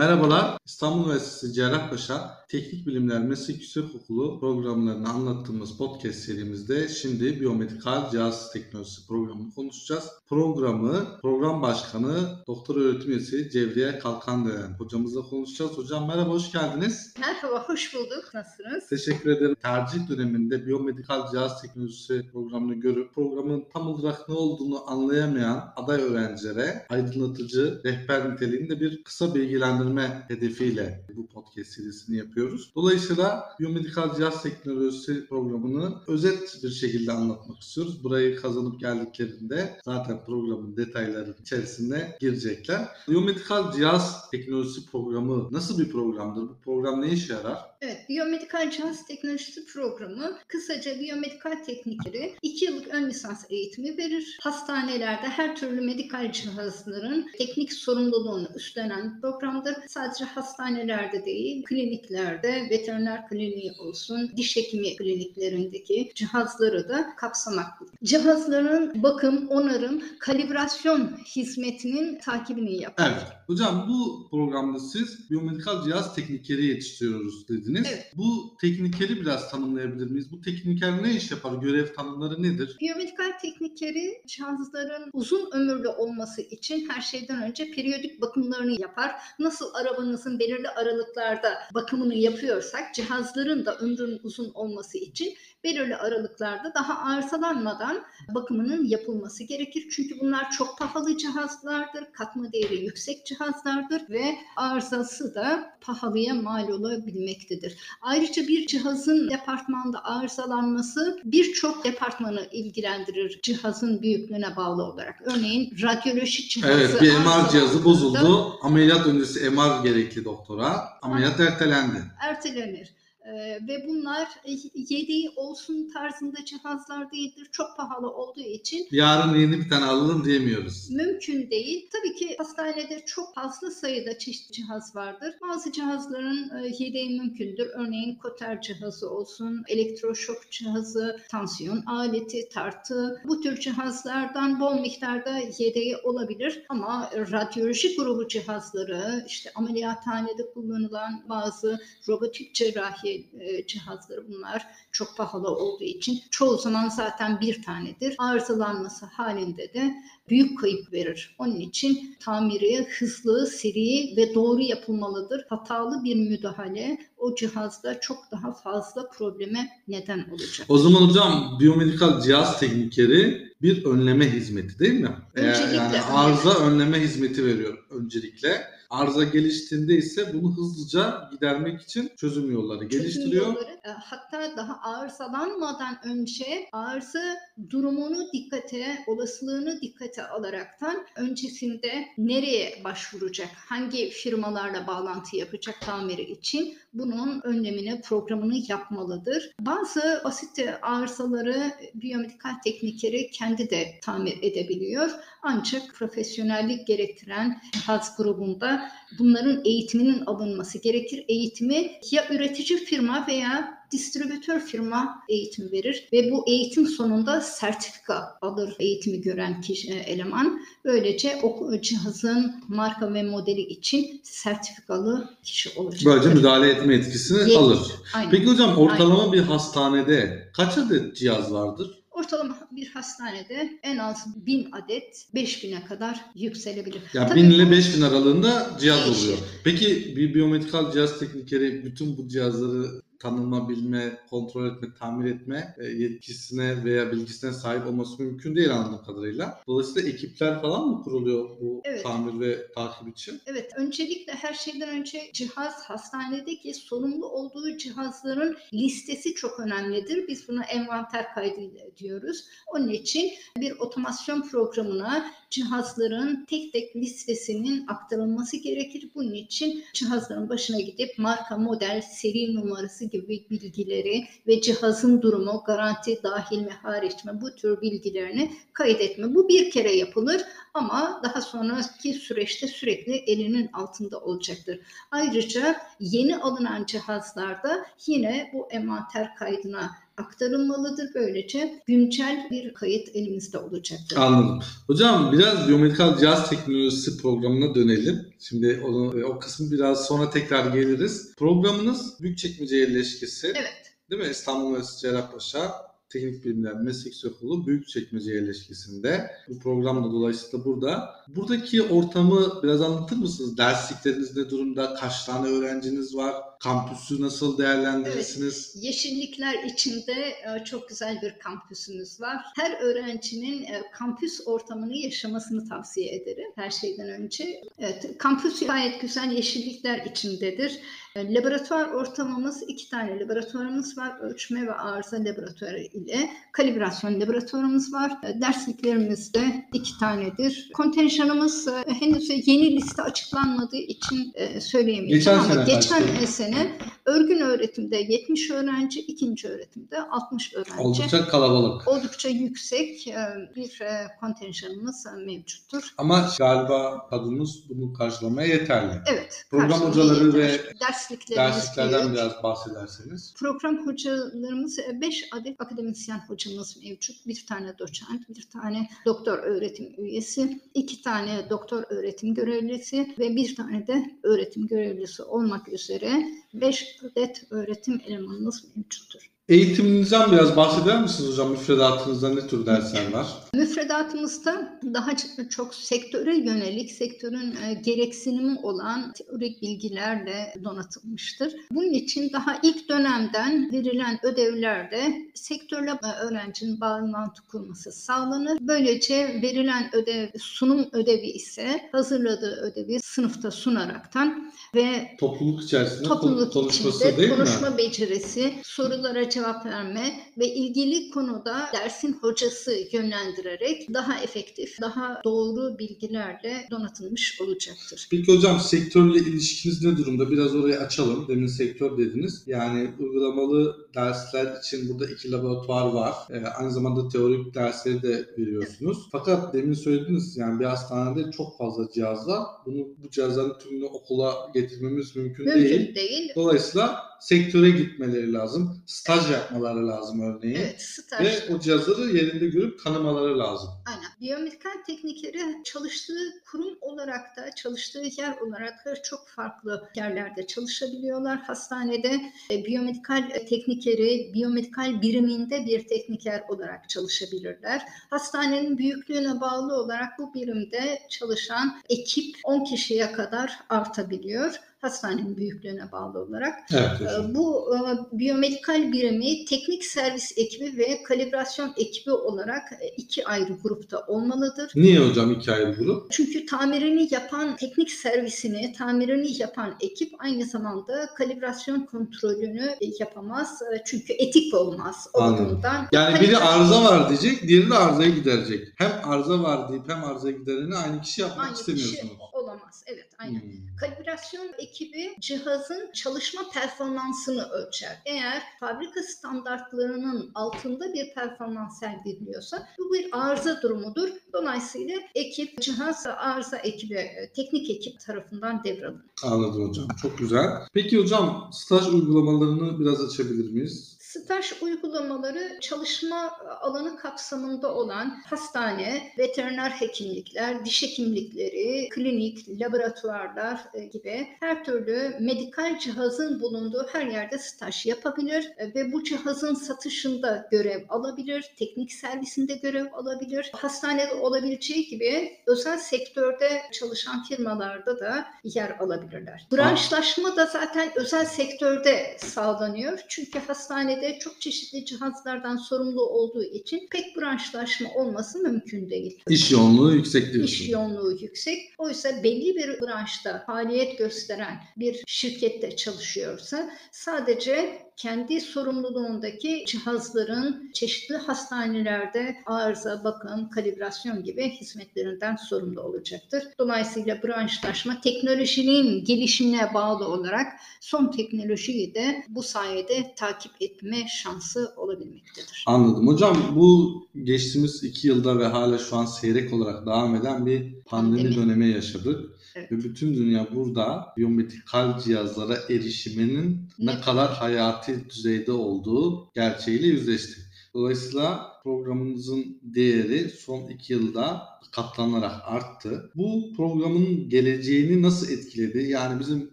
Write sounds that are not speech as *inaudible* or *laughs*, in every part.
Merhabalar, İstanbul Üniversitesi Cerrahpaşa Teknik Bilimler Meslek Yüksekokulu programlarını anlattığımız podcast serimizde şimdi biyomedikal cihaz teknolojisi programını konuşacağız. Programı program başkanı doktor öğretim üyesi Cevriye Kalkandelen hocamızla konuşacağız. Hocam merhaba, hoş geldiniz. Merhaba, hoş bulduk. Nasılsınız? Teşekkür ederim. Tercih döneminde biyomedikal cihaz teknolojisi programını görüp programın tam olarak ne olduğunu anlayamayan aday öğrencilere aydınlatıcı rehber niteliğinde bir kısa bilgilendirme hedefiyle bu podcast serisini yapıyoruz. Dolayısıyla biyomedikal cihaz teknolojisi programını özet bir şekilde anlatmak istiyoruz. Burayı kazanıp geldiklerinde zaten programın detayları içerisine girecekler. Biyomedikal cihaz teknolojisi programı nasıl bir programdır? Bu program ne işe yarar? Evet, biyomedikal cihaz teknolojisi programı kısaca biyomedikal teknikleri 2 yıllık ön lisans eğitimi verir. Hastanelerde her türlü medikal cihazların teknik sorumluluğunu üstlenen bir programdır. Sadece hastanelerde değil, kliniklerde, veteriner kliniği olsun, diş hekimi kliniklerindeki cihazları da kapsamaktadır. Cihazların bakım, onarım, kalibrasyon hizmetinin takibini yapar. Evet. Hocam bu programda siz biyomedikal cihaz teknikeri yetiştiriyoruz dediniz. Evet. Bu teknikeri biraz tanımlayabilir miyiz? Bu tekniker ne iş yapar? Görev tanımları nedir? Biyomedikal teknikleri cihazların uzun ömürlü olması için her şeyden önce periyodik bakımlarını yapar. Nasıl arabanızın belirli aralıklarda bakımını yapıyorsak cihazların da ömrünün uzun olması için belirli aralıklarda daha arızalanmadan bakımının yapılması gerekir. Çünkü bunlar çok pahalı cihazlardır, katma değeri yüksek cihazlardır ve arızası da pahalıya mal olabilmektedir. Ayrıca bir cihazın departmanda arızalanması birçok departmanı ilgilendirir cihazın büyüklüğüne bağlı olarak. Örneğin radyoloji cihazı Evet bir MR cihazı bozuldu. Ameliyat öncesi MR gerekli doktora. Ameliyat ertelendi. ertelenir. Ee, ve bunlar yedeği olsun tarzında cihazlar değildir. Çok pahalı olduğu için Yarın yeni bir tane alalım diyemiyoruz. mümkün değil. Tabii ki hastanede çok fazla sayıda çeşitli cihaz vardır. Bazı cihazların e, yedeği mümkündür. Örneğin koter cihazı olsun, elektroşok cihazı, tansiyon aleti, tartı. Bu tür cihazlardan bol miktarda yedeği olabilir. Ama radyoloji grubu cihazları, işte ameliyathanede kullanılan bazı robotik cerrahi e, cihazları bunlar çok pahalı olduğu için çoğu zaman zaten bir tanedir. Arızalanması halinde de büyük kayıp verir. Onun için tamiri hızlı, seri ve doğru yapılmalıdır. Hatalı bir müdahale o cihazda çok daha fazla probleme neden olacak. O zaman hocam biyomedikal cihaz teknikeri bir önleme hizmeti değil mi? Öncelikle yani önleme. arıza önleme hizmeti veriyor öncelikle. Arıza geliştiğinde ise bunu hızlıca gidermek için çözüm yolları geliştiriyor. Çözüm yolları, e, hatta daha arızalanmadan önce arıza durumunu dikkate, olasılığını dikkate alaraktan öncesinde nereye başvuracak, hangi firmalarla bağlantı yapacak tamiri için bunun önlemini, programını yapmalıdır. Bazı basit arızaları biyomedikal teknikeri kendi de tamir edebiliyor. Ancak profesyonellik gerektiren cihaz grubunda bunların eğitiminin alınması gerekir. Eğitimi ya üretici firma veya distribütör firma eğitim verir ve bu eğitim sonunda sertifika alır eğitimi gören kişi, eleman. Böylece o cihazın marka ve modeli için sertifikalı kişi olacak. Böylece müdahale etme etkisini Yetki. alır. Aynen. Peki hocam ortalama bir hastanede kaç adet cihaz vardır? Ortalama bir hastanede en az 1000 adet 5000'e kadar yükselebilir. Ya Tabii 1000 ile bu- 5000 aralığında cihaz Değişir. oluyor. Peki bir biyomedikal cihaz teknikeri bütün bu cihazları tanıma, bilme, kontrol etme, tamir etme e, yetkisine veya bilgisine sahip olması mümkün değil anladığım kadarıyla. Dolayısıyla ekipler falan mı kuruluyor bu Evet. tamir ve takip için? Evet, öncelikle her şeyden önce cihaz hastanedeki sorumlu olduğu cihazların listesi çok önemlidir. Biz buna envanter kaydı diyoruz. Onun için bir otomasyon programına cihazların tek tek listesinin aktarılması gerekir. Bunun için cihazların başına gidip marka, model, seri numarası gibi bilgileri ve cihazın durumu, garanti dahil mi hariç mi bu tür bilgilerini kaydetme. Bu bir kere yapılır ama daha sonraki süreçte sürekli elinin altında olacaktır. Ayrıca yeni alınan cihazlarda yine bu envanter kaydına aktarılmalıdır. Böylece güncel bir kayıt elimizde olacaktır. Anladım. Hocam biraz biyomedikal cihaz teknolojisi programına dönelim. Şimdi onu, o kısmı biraz sonra tekrar geliriz. Programınız Büyükçekmece yerleşkesi. Evet. Değil mi? İstanbul Üniversitesi Cerrahpaşa Teknik Bilimler Meslek Okulu Büyükçekmece yerleşkesinde. Bu program da dolayısıyla burada. Buradaki ortamı biraz anlatır mısınız? Derslikleriniz ne durumda? Kaç tane öğrenciniz var? Kampüsü nasıl değerlendirirsiniz? Evet, yeşillikler içinde e, çok güzel bir kampüsümüz var. Her öğrencinin e, kampüs ortamını yaşamasını tavsiye ederim her şeyden önce. Evet, kampüs gayet güzel yeşillikler içindedir. E, laboratuvar ortamımız iki tane laboratuvarımız var. Ölçme ve arıza laboratuvarı ile kalibrasyon laboratuvarımız var. Dersliklerimiz de iki tanedir. Kontenjanımız henüz yeni liste açıklanmadığı için söyleyemeyeceğim geçen ama sene geçen sene എന്ന് örgün öğretimde 70 öğrenci, ikinci öğretimde 60 öğrenci. Oldukça kalabalık. Oldukça yüksek bir kontenjanımız mevcuttur. Ama galiba kadımız bunu karşılamaya yeterli. Evet. Program hocaları ve dersliklerden büyük. biraz bahsederseniz. Program hocalarımız 5 adet akademisyen hocamız mevcut. Bir tane doçent, bir tane doktor öğretim üyesi, iki tane doktor öğretim görevlisi ve bir tane de öğretim görevlisi olmak üzere 5 adet öğretim elemanımız mevcuttur. Eğitiminizden biraz bahseder misiniz hocam? Müfredatınızda ne tür dersler var? Müfredatımızda daha çok sektöre yönelik, sektörün e, gereksinimi olan teorik bilgilerle donatılmıştır. Bunun için daha ilk dönemden verilen ödevlerde sektörle e, öğrencinin bağlantı kurması sağlanır. Böylece verilen ödev, sunum ödevi ise hazırladığı ödevi sınıfta sunaraktan ve topluluk içerisinde topluluk konuşması içinde değil konuşma mi? becerisi, sorulara cevap verme ve ilgili konuda dersin hocası yönlendirerek daha efektif, daha doğru bilgilerle donatılmış olacaktır. Peki hocam sektörle ilişkiniz ne durumda? Biraz orayı açalım. Demin sektör dediniz. Yani uygulamalı dersler için burada iki laboratuvar var. Ee, aynı zamanda teorik dersleri de veriyorsunuz. Fakat demin söylediniz yani bir hastanede çok fazla cihaz var. Bunu bu cihazların tümünü okula getirmemiz mümkün, Mümkün değil. değil. Dolayısıyla sektöre gitmeleri lazım. Staj yapmaları lazım örneğin. Evet, staj. Ve o cihazları yerinde görüp tanımaları lazım. Aynen. Biyomedikal teknikleri çalıştığı kurum olarak da, çalıştığı yer olarak da çok farklı yerlerde çalışabiliyorlar. Hastanede e, biyomedikal teknikeri, biyomedikal biriminde bir tekniker olarak çalışabilirler. Hastanenin büyüklüğüne bağlı olarak bu birimde çalışan ekip 10 kişiye kadar artabiliyor hastanenin büyüklüğüne bağlı olarak. Evet hocam. Bu e, biyomedikal birimi teknik servis ekibi ve kalibrasyon ekibi olarak e, iki ayrı grupta olmalıdır. Niye hocam iki ayrı grup? Çünkü tamirini yapan teknik servisini, tamirini yapan ekip aynı zamanda kalibrasyon kontrolünü e, yapamaz. Çünkü etik olmaz Anladım. olduğundan. Yani biri arıza var diyecek, diğeri de arızayı giderecek. Hem arıza var deyip hem arıza gidereni aynı kişi yapmak aynı kişi istemiyorsunuz. olamaz. Evet, aynen. Hmm. Kalibrasyon ekibi cihazın çalışma performansını ölçer. Eğer fabrika standartlarının altında bir performans sergiliyorsa bu bir arıza durumudur. Dolayısıyla ekip, cihaz arıza ekibi, e, teknik ekip tarafından devralınır. Anladım hocam. Çok güzel. Peki hocam staj uygulamalarını biraz açabilir miyiz? Staj uygulamaları çalışma alanı kapsamında olan hastane, veteriner hekimlikler, diş hekimlikleri, klinik, laboratuvarlar e, gibi her türlü medikal cihazın bulunduğu her yerde staj yapabilir e, ve bu cihazın satışında görev alabilir, teknik servisinde görev alabilir. Hastanede olabileceği gibi özel sektörde çalışan firmalarda da yer alabilirler. Branşlaşma da zaten özel sektörde sağlanıyor. Çünkü hastanede çok çeşitli cihazlardan sorumlu olduğu için pek branşlaşma olması mümkün değil. İş yoğunluğu yüksek diyorsun. İş yoğunluğu yüksek. Oysa belli bir branşta faaliyet gösteren bir şirkette çalışıyorsa sadece kendi sorumluluğundaki cihazların çeşitli hastanelerde arıza, bakım, kalibrasyon gibi hizmetlerinden sorumlu olacaktır. Dolayısıyla branşlaşma teknolojinin gelişimine bağlı olarak son teknolojiyi de bu sayede takip etme şansı olabilmektedir. Anladım. Hocam bu geçtiğimiz iki yılda ve hala şu an seyrek olarak devam eden bir pandemi Pandemi. dönemi yaşadık. Evet. Ve bütün dünya burada biyomedikal cihazlara erişiminin ne, Ne kadar hayati düzeyde olduğu gerçeğiyle yüzleşti. Dolayısıyla programımızın değeri son iki yılda katlanarak arttı. Bu programın geleceğini nasıl etkiledi? Yani bizim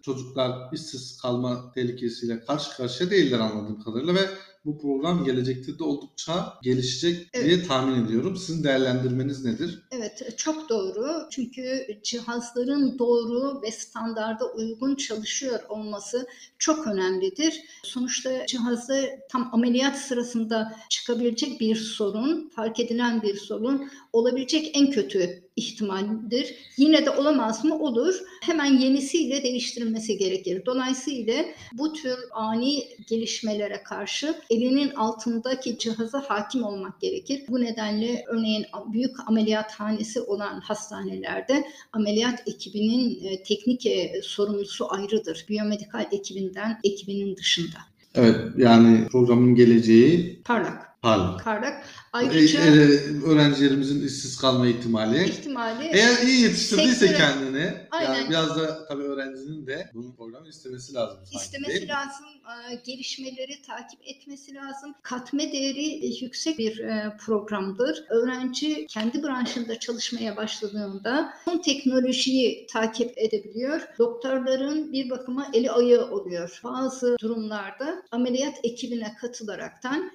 çocuklar işsiz kalma tehlikesiyle karşı karşıya değiller anladığım kadarıyla ve bu program gelecekte de oldukça gelişecek Evet. diye tahmin ediyorum. Sizin değerlendirmeniz nedir? Evet çok doğru. Çünkü cihazların doğru ve standarda uygun çalışıyor olması çok önemlidir. Sonuçta cihazda tam ameliyat sırasında çıkabilecek bir sorun, fark edilen bir sorun olabilecek en kötü ihtimaldir. Yine de olamaz mı? Olur. Hemen yenisiyle değiştirilmesi gerekir. Dolayısıyla bu tür ani gelişmelere karşı elinin altındaki cihaza hakim olmak gerekir. Bu nedenle örneğin büyük ameliyathanesi olan hastanelerde ameliyat ekibinin e, teknik e, sorumlusu ayrıdır. Biyomedikal ekibinden ekibinin dışında. Evet yani programın geleceği Parlak. Parlak. Parlak. E, Ayrıca e, öğrencilerimizin işsiz kalma ihtimali. ihtimali Eğer iyi yetiştirdiyse Sektöre- kendini, yani Aynen. biraz da tabii öğrencinin de bunun programı istemesi lazım. sanki, değil istemesi mi? lazım, e, gelişmeleri takip etmesi lazım. Katma değeri e, yüksek bir e, programdır. Öğrenci kendi branşında çalışmaya başladığında son teknolojiyi takip edebiliyor. Doktorların bir bakıma eli ayağı oluyor. Bazı durumlarda ameliyat ekibine katılaraktan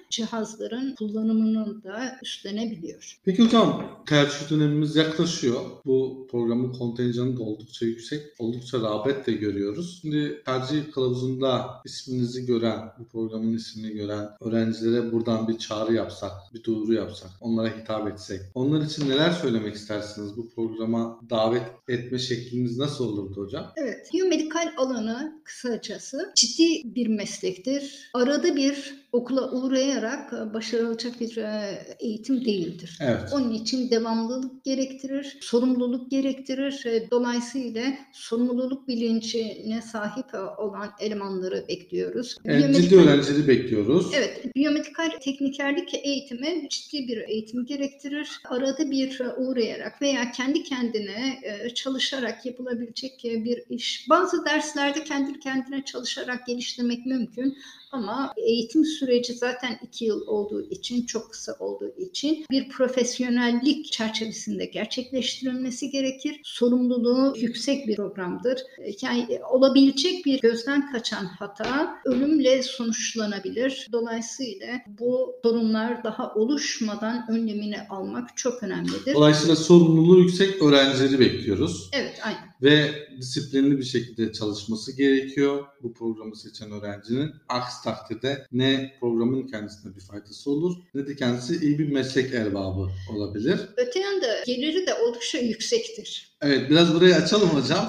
cihazların kullanımının da üstlenebiliyor. Peki hocam tercih dönemimiz yaklaşıyor. Bu programın kontenjanı da oldukça yüksek. Oldukça rağbet de görüyoruz. Şimdi tercih kılavuzunda isminizi gören, bu programın ismini gören öğrencilere buradan bir çağrı yapsak, bir duyuru yapsak, onlara hitap etsek. Onlar için neler söylemek istersiniz? Bu programa davet etme şekliniz nasıl olurdu hocam? Evet, biyomedikal alanı kısacası ciddi bir meslektir. Arada bir okula uğrayarak e, başarılacak bir e, eğitim değildir. Evet. Onun için devamlılık gerektirir, sorumluluk gerektirir. E, Dolayısıyla sorumluluk bilincine sahip olan elemanları bekliyoruz. Evet, ciddi Biyomedikal- öğrencileri bekliyoruz. Evet, biyomedikal teknikerlik eğitimi ciddi bir eğitim gerektirir. Arada bir uğrayarak veya kendi kendine çalışarak yapılabilecek bir iş. Bazı derslerde kendi kendine çalışarak geliştirmek mümkün ama eğitim süreci zaten iki yıl olduğu için, çok kısa olduğu için bir profesyonellik çerçevesinde gerçekleştirilmesi gerekir. Sorumluluğu yüksek bir programdır. E, Yani olabilecek bir gözden kaçan hata ölümle sonuçlanabilir. Dolayısıyla bu sorunlar daha oluşmadan önlemini almak çok önemlidir. Dolayısıyla sorumluluğu yüksek öğrencileri bekliyoruz. Evet, aynen. Ve disiplinli bir şekilde çalışması gerekiyor bu programı seçen öğrencinin. Aksi takdirde ne programın kendisine bir faydası olur ne de kendisi iyi bir meslek erbabı olabilir. Öte yanda geliri de oldukça yüksektir. Evet biraz burayı açalım hocam.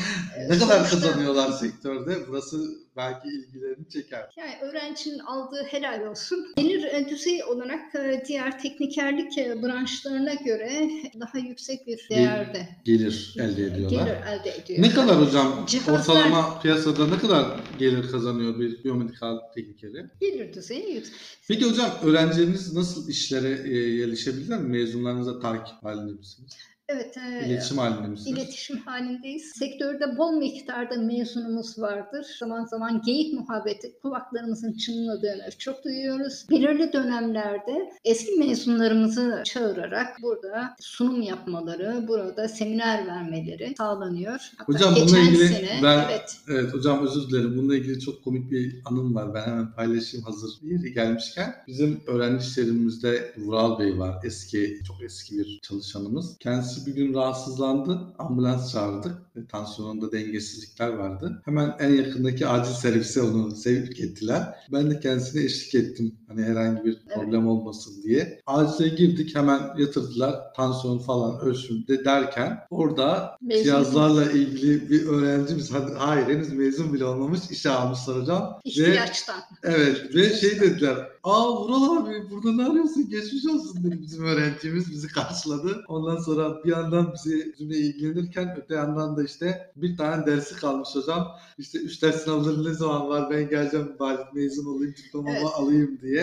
*laughs* ne kadar kazanıyorlar sektörde? Burası belki ilgilerini çeker. Yani öğrencinin aldığı helal olsun. Gelir e, düzeyi olarak e, diğer teknikerlik e, branşlarına göre daha yüksek bir değerde Gelir elde ediyorlar. gelir elde ediyor. Ne kadar hocam Cihazlar- ortalama piyasada ne kadar gelir kazanıyor bir biyomedikal teknikeri? Gelir düzeyi yüksek. Peki hocam öğrencileriniz nasıl işlere e, yerleşebilirler mi? Mezunlarınıza takip halinde misiniz? Evet, e, İletişim halinde misiniz? iletişim halindeyiz. Sektörde bol miktarda mezunumuz vardır. Zaman zaman geyik muhabbeti kulaklarımızın çınladığını çok duyuyoruz. Belirli dönemlerde eski mezunlarımızı çağırarak burada sunum yapmaları, burada seminer vermeleri sağlanıyor. Hatta Hocam bununla ilgili sene, ben- evet, Evet hocam özür dilerim. Bununla ilgili çok komik bir anım var. Ben hemen paylaşayım hazır yeri gelmişken. Bizim öğrenci işlerimizde Vural Bey var. Eski, çok eski bir çalışanımız. Kendisi bir gün rahatsızlandı. Ambulans çağırdık. E, Tansiyonunda dengesizlikler vardı. Hemen en yakındaki acil servise onu sevk ettiler. Ben de kendisine eşlik ettim. Hani herhangi bir problem olmasın diye. Acile girdik hemen yatırdılar. Tansiyon falan ölçümde derken orada Mezun cihazlarla ilgili bir öğrencimiz hadi- hayır henüz mezun bile olmamış işe almışlar hocam. Ve, ihtiyaçtan. evet ve şey dediler aa Vural abi burada ne arıyorsun geçmiş olsun dedi bizim öğrencimiz bizi karşıladı. Ondan sonra bir yandan bizi bizimle ilgilenirken öte yandan da işte bir tane dersi kalmış hocam. İşte üç ders sınavları ne zaman var ben geleceğim bari mezun olayım diplomamı Evet. alayım diye.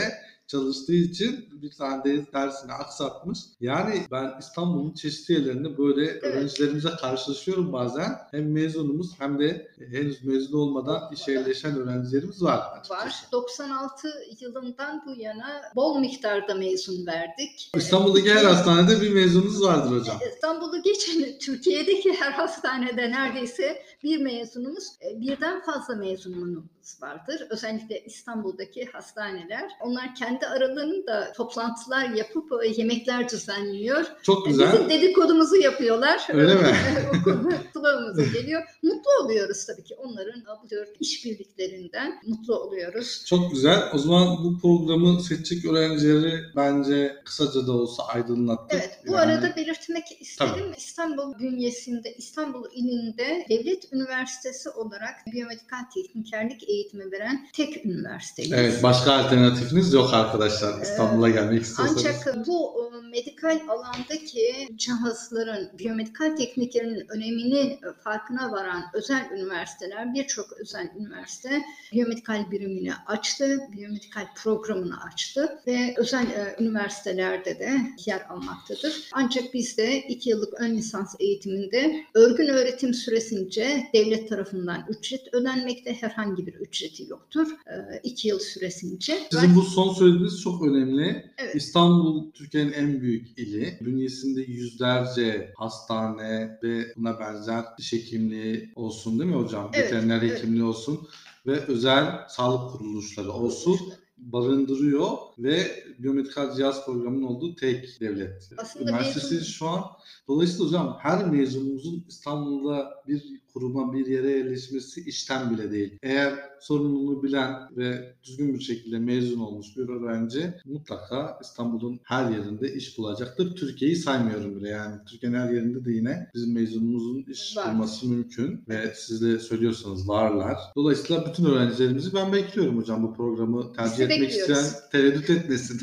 Çalıştığı için bir tane de dersini aksatmış. Yani ben İstanbul'un çeşitli yerlerinde böyle öğrencilerimize karşılaşıyorum bazen. Hem mezunumuz hem de henüz mezun olmadan işe yerleşen öğrencilerimiz var. açıkçası. Var. 96 yılından bu yana bol miktarda mezun verdik. İstanbul'daki her hastanede bir mezununuz vardır hocam. İstanbul'u geçin *laughs* Türkiye'deki her hastanede neredeyse bir mezunumuz, e, birden fazla mezunumuz vardır. Özellikle İstanbul'daki hastaneler. Onlar kendi aralarında toplantılar yapıp e, yemekler düzenliyor. Çok E, güzel. Bizim dedikodumuzu yapıyorlar. Öyle mi? *laughs* kulağımıza *laughs* geliyor. Mutlu oluyoruz tabii ki onların bu işbirliklerinden mutlu oluyoruz. Çok güzel. O zaman bu programı seçecek öğrencileri bence kısaca da olsa aydınlattık. Evet, bu Yani arada belirtmek isterim. Tabii. İstanbul bünyesinde, İstanbul ilinde devlet üniversitesi olarak biyomedikal teknikerlik eğitimi veren tek üniversiteyiz. Evet, başka alternatifiniz yok arkadaşlar. İstanbul'a gelmek istiyorsanız. Ancak bu e, medikal alandaki cihazların, biyomedikal tekniklerin önemini farkına varan özel üniversiteler, birçok özel üniversite biyomedikal birimini açtı, biyomedikal programını açtı ve özel e, üniversitelerde de yer almaktadır. Ancak bizde iki yıllık ön lisans eğitiminde örgün öğretim süresince devlet tarafından ücret ödenmekte herhangi bir ücreti yoktur. E, iki yıl süresince. Sizin bu son söylediğiniz çok önemli. Evet. İstanbul Türkiye'nin en büyük ili. Bünyesinde yüzlerce hastane ve buna benzer diş hekimliği olsun değil mi hocam? Evet, Veteriner evet. hekimliği olsun ve özel sağlık kuruluşları olsun barındırıyor ve biyomedikal cihaz programının olduğu tek devlet Aslında üniversitesi mezun- şu an. Dolayısıyla hocam her mezunumuzun İstanbul'da bir kuruma bir yere yerleşmesi işten bile değil. Eğer sorumluluğunu bilen ve düzgün bir şekilde mezun olmuş bir öğrenci mutlaka İstanbul'un her yerinde iş bulacaktır. Türkiye'yi saymıyorum bile yani. Türkiye'nin her yerinde de yine bizim mezunumuzun iş Var. bulması mümkün ve siz de söylüyorsanız varlar. Dolayısıyla bütün öğrencilerimizi ben bekliyorum hocam bu programı tercih de etmek bekliyoruz. isteyen tereddüt etmesin.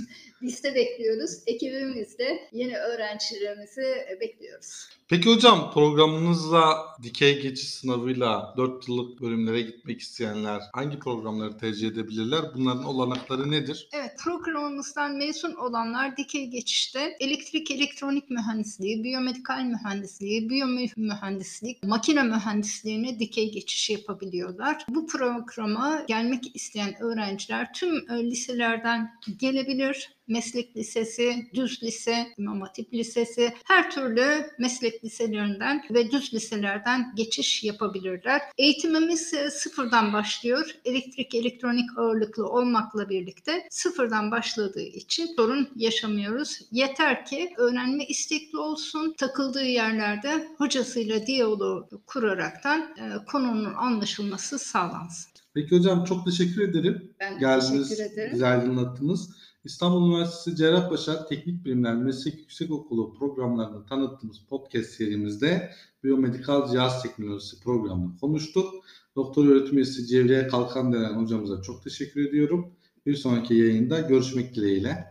De bekliyoruz. Ekibimizde yeni öğrencilerimizi bekliyoruz. Peki hocam programınızla dikey geçiş sınavıyla 4 yıllık bölümlere gitmek isteyenler hangi programları tercih edebilirler? Bunların olanakları nedir? Evet, programımızdan mezun olanlar dikey geçişte elektrik elektronik mühendisliği, biyomedikal mühendisliği, biyomühendislik, makine mühendisliğine dikey geçiş yapabiliyorlar. Bu programa gelmek isteyen öğrenciler tüm e, liselerden gelebilir. Meslek lisesi, düz lise, İmam Hatip lisesi, her türlü meslek liselerinden ve düz liselerden geçiş yapabilirler. Eğitimimiz e, sıfırdan başlıyor. Elektrik elektronik ağırlıklı olmakla birlikte sıfırdan başladığı için sorun yaşamıyoruz. Yeter ki öğrenme istekli olsun, takıldığı yerlerde hocasıyla diyaloğu kuraraktan e, konunun anlaşılması sağlansın. Peki hocam çok teşekkür ederim. Ben Geldiniz, teşekkür ederim. bizi aydınlattınız. İstanbul Üniversitesi Cerrahpaşa Teknik Bilimler Meslek Yüksekokulu programlarını tanıttığımız podcast serimizde biyomedikal cihaz teknolojisi programını konuştuk. Doktor öğretim üyesi Cevriye Kalkan denen hocamıza çok teşekkür ediyorum. Bir sonraki yayında görüşmek dileğiyle.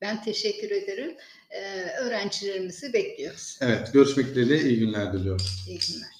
Ben teşekkür ederim. Ee, öğrencilerimizi bekliyoruz. Evet, görüşmek dileğiyle iyi günler diliyorum. İyi günler.